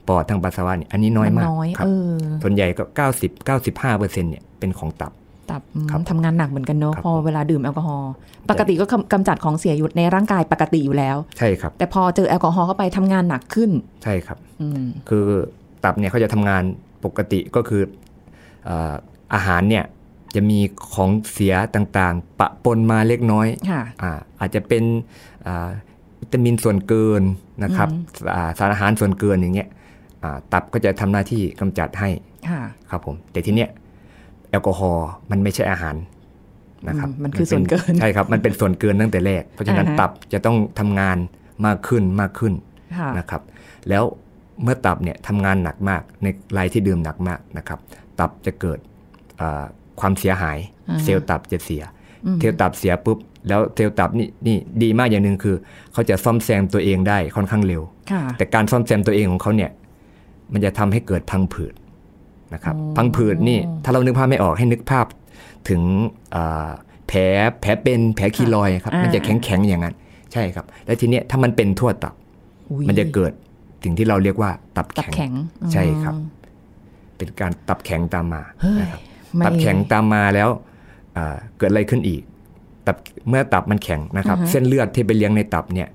Speaker 2: ปอดทางปัสสาวะเนี่ยอันนี้น้อยมาก
Speaker 3: น้อย
Speaker 2: ครับ
Speaker 3: เออ
Speaker 2: ส่วนใหญ่ก็เก้าสิบเก้าสิบห้าเปอร์เซ็นต์เนี่ยเป็นของตับ
Speaker 3: ตับอืม
Speaker 2: ครับ
Speaker 3: ทำงานหนักเหมือนกันเนอะ
Speaker 2: ครับ
Speaker 3: พอเวลาดื่มแอลกอฮอล์ปกติก็กำกำจัดของเสียอยู่ในร่างกายปกติอยู่แล้ว
Speaker 2: ใช่ครับ
Speaker 3: แต่พอเจอแอลกอฮอล์เข้าไปทำงานหนักขึ้น
Speaker 2: ใช่ครับ
Speaker 3: อืม
Speaker 2: คือตับเนี่ยเขาจะทำงานปกติก็คือเอ่ออาหารเนี่ย จะมีของเสียต่างๆ ปะปนมาเล็กน้อย
Speaker 3: ค่ะ
Speaker 2: อ่าอาจจะเป็นอ่าวิตามินส่วนเกินนะครับอ่าสารอาหารส่วนเกินอย่างเงี้ยอ่าตับก็จะทำหน้าที่กำจัดให้
Speaker 3: ค่ะ
Speaker 2: ครับผม แต่ทีเนี้ยแอลกอฮอล์มันไม่ใช่อาหารนะครับ
Speaker 3: อืมมันคือส่วนเกิน
Speaker 2: ใช่ครับ มันเป็นส่วนเกินตั้งแต่แรก เพราะฉะนั้น
Speaker 3: อ่าฮะ
Speaker 2: ตับจะต้องทำงานมากขึ้นมากขึ้น
Speaker 3: ค่ะ
Speaker 2: นะครับ แล้วเมื่อตับเนี่ยทำงานหนักมากในรายที่ดื่มหนักมากนะครับ ตับจะเกิดอ่า ความเสียหาย
Speaker 3: อ่าฮะ
Speaker 2: เซลล์ตับจะเสีย เซลล์ตับเสียปุ๊บ แล้วเซลล์ตับนี่นี่ดีมากอย่างหนึ่งคือ เขาจะซ่อมแซมตัวเองได้ค่อนข้างเร็ว
Speaker 3: ค่ะ
Speaker 2: แต่การซ่อมแซมตัวเองของเขาเนี่ย มันจะทำให้เกิดพังผืดนะครับ
Speaker 3: อ๋อ
Speaker 2: พังผืดนี่ถ้าเรานึกภาพไม่ออกให้นึกภาพถึงเอ่อแผลแผลเป็นแผลคีลอยด์ครับ
Speaker 3: อ่ามั
Speaker 2: มันจะแข็งแข็งๆอย่างนั้น ใช่ครับ แล้วทีเนี้ยถ้ามันเป็นทั่วตับ
Speaker 3: อุ๊ย
Speaker 2: มันจะเกิดสิ่งที่เราเรียกว่าตับ
Speaker 3: ตับ
Speaker 2: แข็ง
Speaker 3: แข็ง
Speaker 2: ใช่ครับ
Speaker 3: อืม
Speaker 2: เป็นการตับแข็งตามมา
Speaker 3: เฮ้ย
Speaker 2: นะครับ
Speaker 3: ไม่
Speaker 2: ตับแข็งตามมาแล้วเอ่อเกิดอะไรขึ้นอีกตับเมื่อตับมันแข็งนะครับ
Speaker 3: อือฮะ
Speaker 2: เส้นเลือดที่ไปเลี้ยงในตับเนี่ย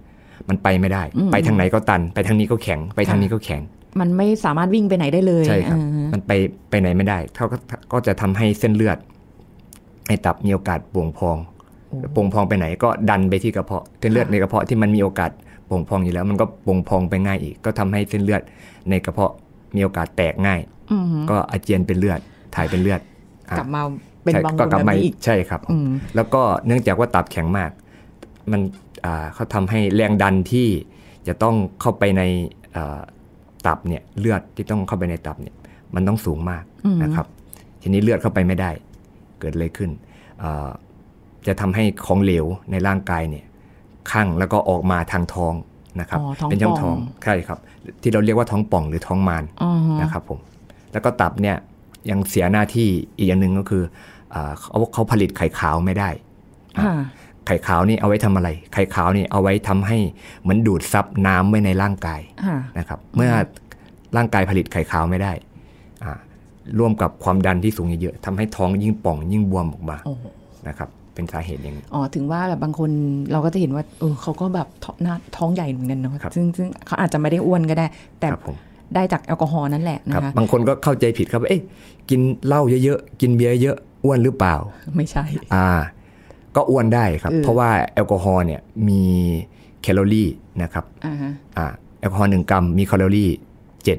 Speaker 2: มันไปไม่ได้
Speaker 3: อืม
Speaker 2: ไปทางไหนก็ตัน ไปทางนี้ก็แข็ง ไปทางนี้ก็แข็ง
Speaker 3: มันไม่สามารถวิ่งไปไหนได้เลย
Speaker 2: ใช่ครับ
Speaker 3: อืม
Speaker 2: มันไปไปไหนไม่ได้เขาก็ก็จะทำให้เส้นเลือดในตับมีโอกาสป่วงพองป่วงพองไปไหนก็ดันไปที่กระเพาะเส้นเลือดในกระเพาะที่มันมีโอกาสป่วงพองอยู่แล้ว มันก็ป่วงพองไปง่ายอีก ก็ทำให้เส้นเลือดในกระเพาะมีโอกาสแตกง่าย
Speaker 3: อืม
Speaker 2: ก็อาเจียนเป็นเลือดถ่ายเป็นเลือดอะ
Speaker 3: กลับมาเป็น
Speaker 2: ใช่
Speaker 3: บาง
Speaker 2: ก็
Speaker 3: คน
Speaker 2: กลั
Speaker 3: แบบ
Speaker 2: มา
Speaker 3: นี้อีก
Speaker 2: ใช่ครับ
Speaker 3: อืม
Speaker 2: แล้วก็เนื่องจากว่าตับแข็งมาก มันอ่าเขาทำให้แรงดันที่จะต้องเข้าไปในอ่าตับเนี่ยเลือดที่ต้องเข้าไปในตับเนี่ยมันต้องสูงมาก
Speaker 3: อืม
Speaker 2: นะครับ ทีนี้เลือดเข้าไปไม่ได้ เกิดอะไรขึ้นอ่าจะทำให้ของเหลวในร่างกายเนี่ยข้างแล้วก็ออกมาทางท้องนะครับ
Speaker 3: อ๋อท้อง
Speaker 2: เป็นช่อง
Speaker 3: ป่
Speaker 2: ท้
Speaker 3: อ
Speaker 2: องงใช่ครับ ที่เราเรียกว่าท้องป่องหรือท้องมาร
Speaker 3: อืม
Speaker 2: นะครับผมแล้วก็ตับเนี่ย ยังเสียหน้าที่อีกอย่างหนึ่งก็คืออาเขาเขาผลิตไข่ขาวไม่ได้
Speaker 3: ค่ะ
Speaker 2: ไข่ขาวนี่เอาไว้ทำอะไร ไข่ขาวนี่เอาไว้ทำให้เหมือนดูดซับน้ำไว้ในร่างกาย
Speaker 3: ค่ะ
Speaker 2: นะครับ เมื่อร่างกายผลิตไข่ขาวไม่ได้อ่าร่วมกับความดันที่สูงเยอะๆทำให้ท้องยิ่งป่องยิ่งบวมออกมา
Speaker 3: โอ้โห
Speaker 2: นะครับเป็นสาเหตุอย่างนี้
Speaker 3: อ๋อถึงว่าแบบบางคนเราก็จะเห็นว่าเออเขาก็แบบท้องหน้าท้องใหญ่เหมือนกันเนาะ
Speaker 2: ครับ
Speaker 3: ซึ่งซึ่งเขาอาจจะไม่ได้อ้วนก็ได้ แต่
Speaker 2: ครับผม
Speaker 3: ได้จากแอลกอฮอล์นั่นแหละ
Speaker 2: ค
Speaker 3: นะ
Speaker 2: รับ
Speaker 3: คะ
Speaker 2: บางคนก็เข้าใจผิดครับว่าเอ๊ะกินเหล้าเยอะๆกินเบียร์เยอะอ้วนหรือเปล่า
Speaker 3: ไม่ใช่
Speaker 2: อ่า ก็อ้วนได้ครับ
Speaker 3: เออ
Speaker 2: เพราะว่าแอลกอฮอล์เนี่ยมีแคลอรี่นะครับ
Speaker 3: อ่าฮะ
Speaker 2: อ่าแอลกอฮอล์หนึ่งกรัมมีแคลอรี่เจ็ด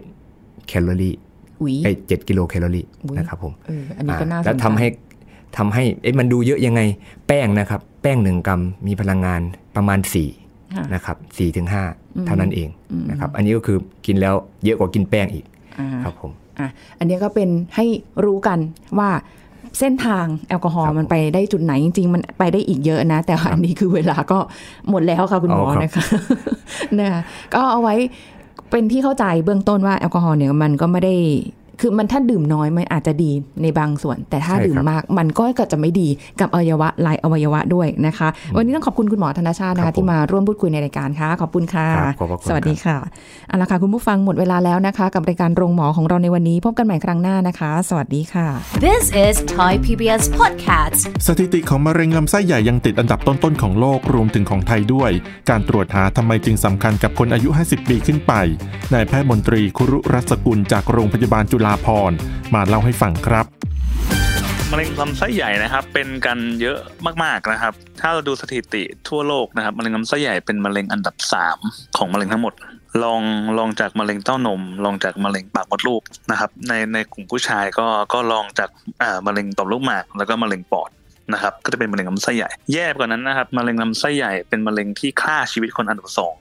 Speaker 2: แคลอรี่
Speaker 3: อุ๊ย
Speaker 2: ไอ้เจ็ดกิโลแคลอรี่
Speaker 3: อุ๊ย
Speaker 2: นะครับผม
Speaker 3: เอออันนี้ก็น่าสนใจ
Speaker 2: แล้วทำให้ทำให้เอ๊ะมันดูเยอะยังไง แป้งนะครับ แป้งหนึ่งกรัมมีพลังงานประมาณ4
Speaker 3: ค่ะ
Speaker 2: นะครับสี่ถึงห้า
Speaker 3: อืม
Speaker 2: เท่านั้นเอง
Speaker 3: อืม
Speaker 2: นะครับอันนี้ก็คือกินแล้วเยอะกว่ากินแป้งอีก
Speaker 3: อ่า
Speaker 2: ครับผม
Speaker 3: อะอันนี้ก็เป็นให้รู้กันว่าเส้นทางแอลกอฮอ
Speaker 2: ครั
Speaker 3: ล์
Speaker 2: บ
Speaker 3: มันไปได้จุดไหนจริงๆ มันไปได้อีกเยอะนะ แต่ว่าอันนี้คือเวลาก็หมดแล้วค่ะคุณหมอ
Speaker 2: อ๋อครับ
Speaker 3: นะคะนะคะก็เอาไว้เป็นที่เข้าใจเบื้องต้นว่าแอลกอฮอล์เนี่ยมันก็ไม่ได้ คือมันถ้าดื่มน้อยมันอาจจะดีในบางส่วน แต่ถ้า
Speaker 2: ใช่ครับ
Speaker 3: ดื่มมากมันก็จะไม่ดีกับอวัยวะหลายอวัยวะด้วยนะคะ วันนี้ต้องขอบคุณคุณหมอธนชาตินะ
Speaker 2: ครั
Speaker 3: คะ
Speaker 2: บผม
Speaker 3: ที่มาร่วมพูดคุยในรายการค่ะ ขอบคุณค่ะ
Speaker 2: ครับขอบพระคุณ
Speaker 3: สวัสดีค่ะเอาละค่ะคุณผู้ฟังหมดเวลาแล้วนะคะ กับรายการโรงหมอของเราในวันนี้ พบกันใหม่ครั้งหน้านะคะ สวัสดีค่ะ
Speaker 1: This is Thai PBS Podcast.
Speaker 4: สถิติของมะเร็งลำไส้ใหญ่ยังติดอันดับต้นๆของโลกรวมถึงของไทยด้วย การตรวจหาทำไมจึงสำคัญกับคนอายุ 50 ปีขึ้นไปนายแพทย์มนตรีคุรุรัศกุลจากโรงพยาบาลจุฬาภรมาเล่าให้ฟังครับ
Speaker 5: มะเร็งลำไส้ใหญ่นะครับ เป็นกันเยอะมากๆนะครับ ถ้าเราดูสถิติทั่วโลกนะครับมะเร็งลำไส้ใหญ่เป็นมะเร็งอันดับสามของมะเร็งทั้งหมดลองลองจากมะเร็งเต้านม ลองจากมะเร็งปากมดลูกนะครับในในกลุ่มผู้ชายก็ก็ลองจากอ่ามะเร็งต่อมลูกหมากแล้วก็มะเร็งปอดนะครับก็จะเป็นมะเร็งลำไส้ใหญ่ แย่กว่านั้นนะครับมะเร็งลำไส้ใหญ่เป็นมะเร็งที่ฆ่าชีวิตคนอันดับสอง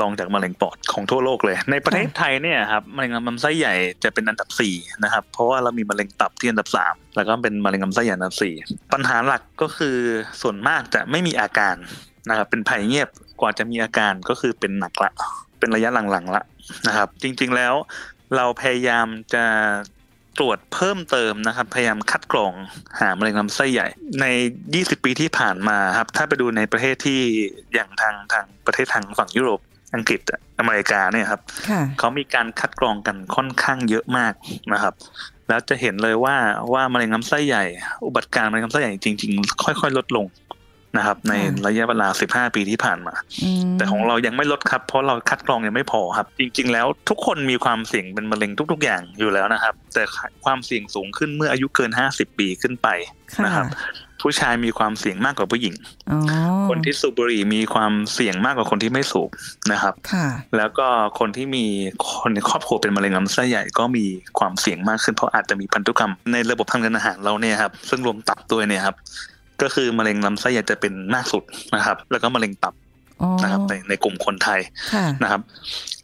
Speaker 5: รองจากมะเร็งปอดของทั่วโลกเลย ในประเทศไทยเนี่ยครับมะเร็งลำไส้ใหญ่จะเป็นอันดับสี่นะครับเพราะว่าเรามีมะเร็งตับที่อันดับสามแล้วก็เป็นมะเร็งลำไส้ใหญ่อันดับสี่ปัญหาหลักก็คือส่วนมากจะไม่มีอาการนะครับเป็นภัยเงียบกว่าจะมีอาการก็คือเป็นหนักละ เป็นระยะหลังๆละนะครับ จริงๆแล้วเราพยายามจะตรวจเพิ่มเติมนะครับ พยายามคัดกรองหามะเร็งลำไส้ใหญ่ ใน 20 ปีที่ผ่านมาครับ ถ้าไปดูในประเทศที่อย่างทางทางประเทศทางฝั่งยุโรป อังกฤษอเมริกาเนี่ยครับ
Speaker 3: ค่ะ
Speaker 5: เขามีการคัดกรองกันค่อนข้างเยอะมากนะครับ แล้วจะเห็นเลยว่าว่ามะเร็งลำไส้ใหญ่ อุบัติการณ์มะเร็งลำไส้ใหญ่จริง ๆ ค่อย ๆ ลดลงนะครับ ใน
Speaker 3: ค่ะ
Speaker 5: ระยะเวลา 15 ปีที่ผ่านมา
Speaker 3: อืม
Speaker 5: แต่ของเรายังไม่ลดครับ เพราะเราคัดกรองยังไม่พอครับ จริง ๆ แล้วทุกคนมีความเสี่ยงเป็นมะเร็งทุก ๆ อย่างอยู่แล้วนะครับ แต่ความเสี่ยงสูงขึ้นเมื่ออายุเกิน 50 ปีขึ้นไป
Speaker 3: ค่ะ
Speaker 5: นะครับ ผู้ชายมีความเสี่ยงมากกว่าผู้หญิง
Speaker 3: อ๋อ
Speaker 5: คนที่สูบบุหรี่มีความเสี่ยงมากกว่าคนที่ไม่สูบนะครับ
Speaker 3: ค่ะ
Speaker 5: แล้วก็คนที่มีคนในครอบครัวเป็นมะเร็งลำไส้ใหญ่ก็มีความเสี่ยงมากขึ้น เพราะอาจจะมีพันธุกรรมในระบบทางเดินอาหารเราเนี่ยครับซึ่งรวมตับด้วยเนี่ยครับ ก็คือมะเร็งลำไส้ใหญ่จะเป็นมากสุดนะครับ แล้วก็มะเร็งตับ
Speaker 3: อ๋อ
Speaker 5: นะครับในในกลุ่มคนไทย
Speaker 3: ค่ะ
Speaker 5: นะครับ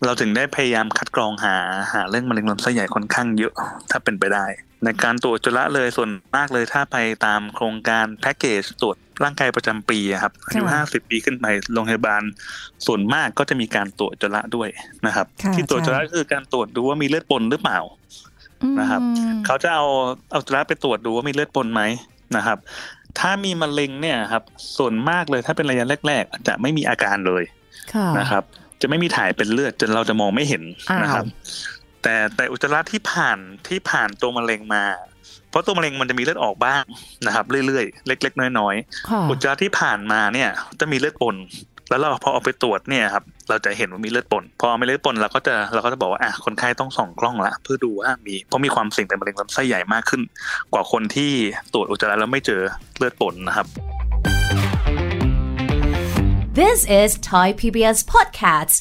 Speaker 5: เราถึงได้พยายามคัดกรองหาหาเรื่องมะเร็งลำไส้ใหญ่ค่อนข้างเยอะถ้าเป็นไปได้ ในการตรวจจุลละเลยส่วนมากเลยถ้าไปตามโครงการแพ็กเกจตรวจร่างกายประจำปีอะครับอายุ
Speaker 3: ค่ะ
Speaker 5: ห้าสิบปีขึ้นไปโรงพยาบาล ส่วนมากก็จะมีการตรวจจุลละด้วยนะครับ
Speaker 3: ค่ะ
Speaker 5: ที่ตรวจ
Speaker 3: ใช่
Speaker 5: จุลละก็คือการตรวจดูว่ามีเลือดปนหรือเปล่านะครับ เขาจะเอาเอาอุจจาระไปตรวจดูว่ามีเลือดปนไหมนะครับ ถ้ามีมะเร็งเนี่ยครับ ส่วนมากเลยถ้าเป็นระยะแรก ๆ จะไม่มีอาการเลย
Speaker 3: ค่ะ
Speaker 5: นะครับจะไม่มีถ่ายเป็นเลือดจนเราจะมองไม่เห็นนะครับ
Speaker 3: อ้าว
Speaker 5: แต่แต่อุจจาระที่ผ่านที่ผ่านตัวมะเร็งมา เพราะตัวมะเร็งมันจะมีเลือดออกบ้างนะครับ เรื่อยๆ เล็ก ๆ น้อย
Speaker 3: ค่ะ
Speaker 5: ๆอุจจาระที่ผ่านมาเนี่ยจะมีเลือดปนแล้วเราพอเอาไปตรวจเนี่ยครับเราจะเห็นว่ามีเลือดปนพอมีเลือดปนเราก็จะเราก็จะบอกว่าอะคนไข้ต้องส่องกล้องละเพื่อดูว่ามีเพราะมีความเสี่ยงเป็นมะเร็งลำไส้ใหญ่มากขึ้น กว่าคนที่ตรวจอุจจาระแล้วไม่เจอเลือดปนนะครับ
Speaker 1: This is Thai PBS Podcast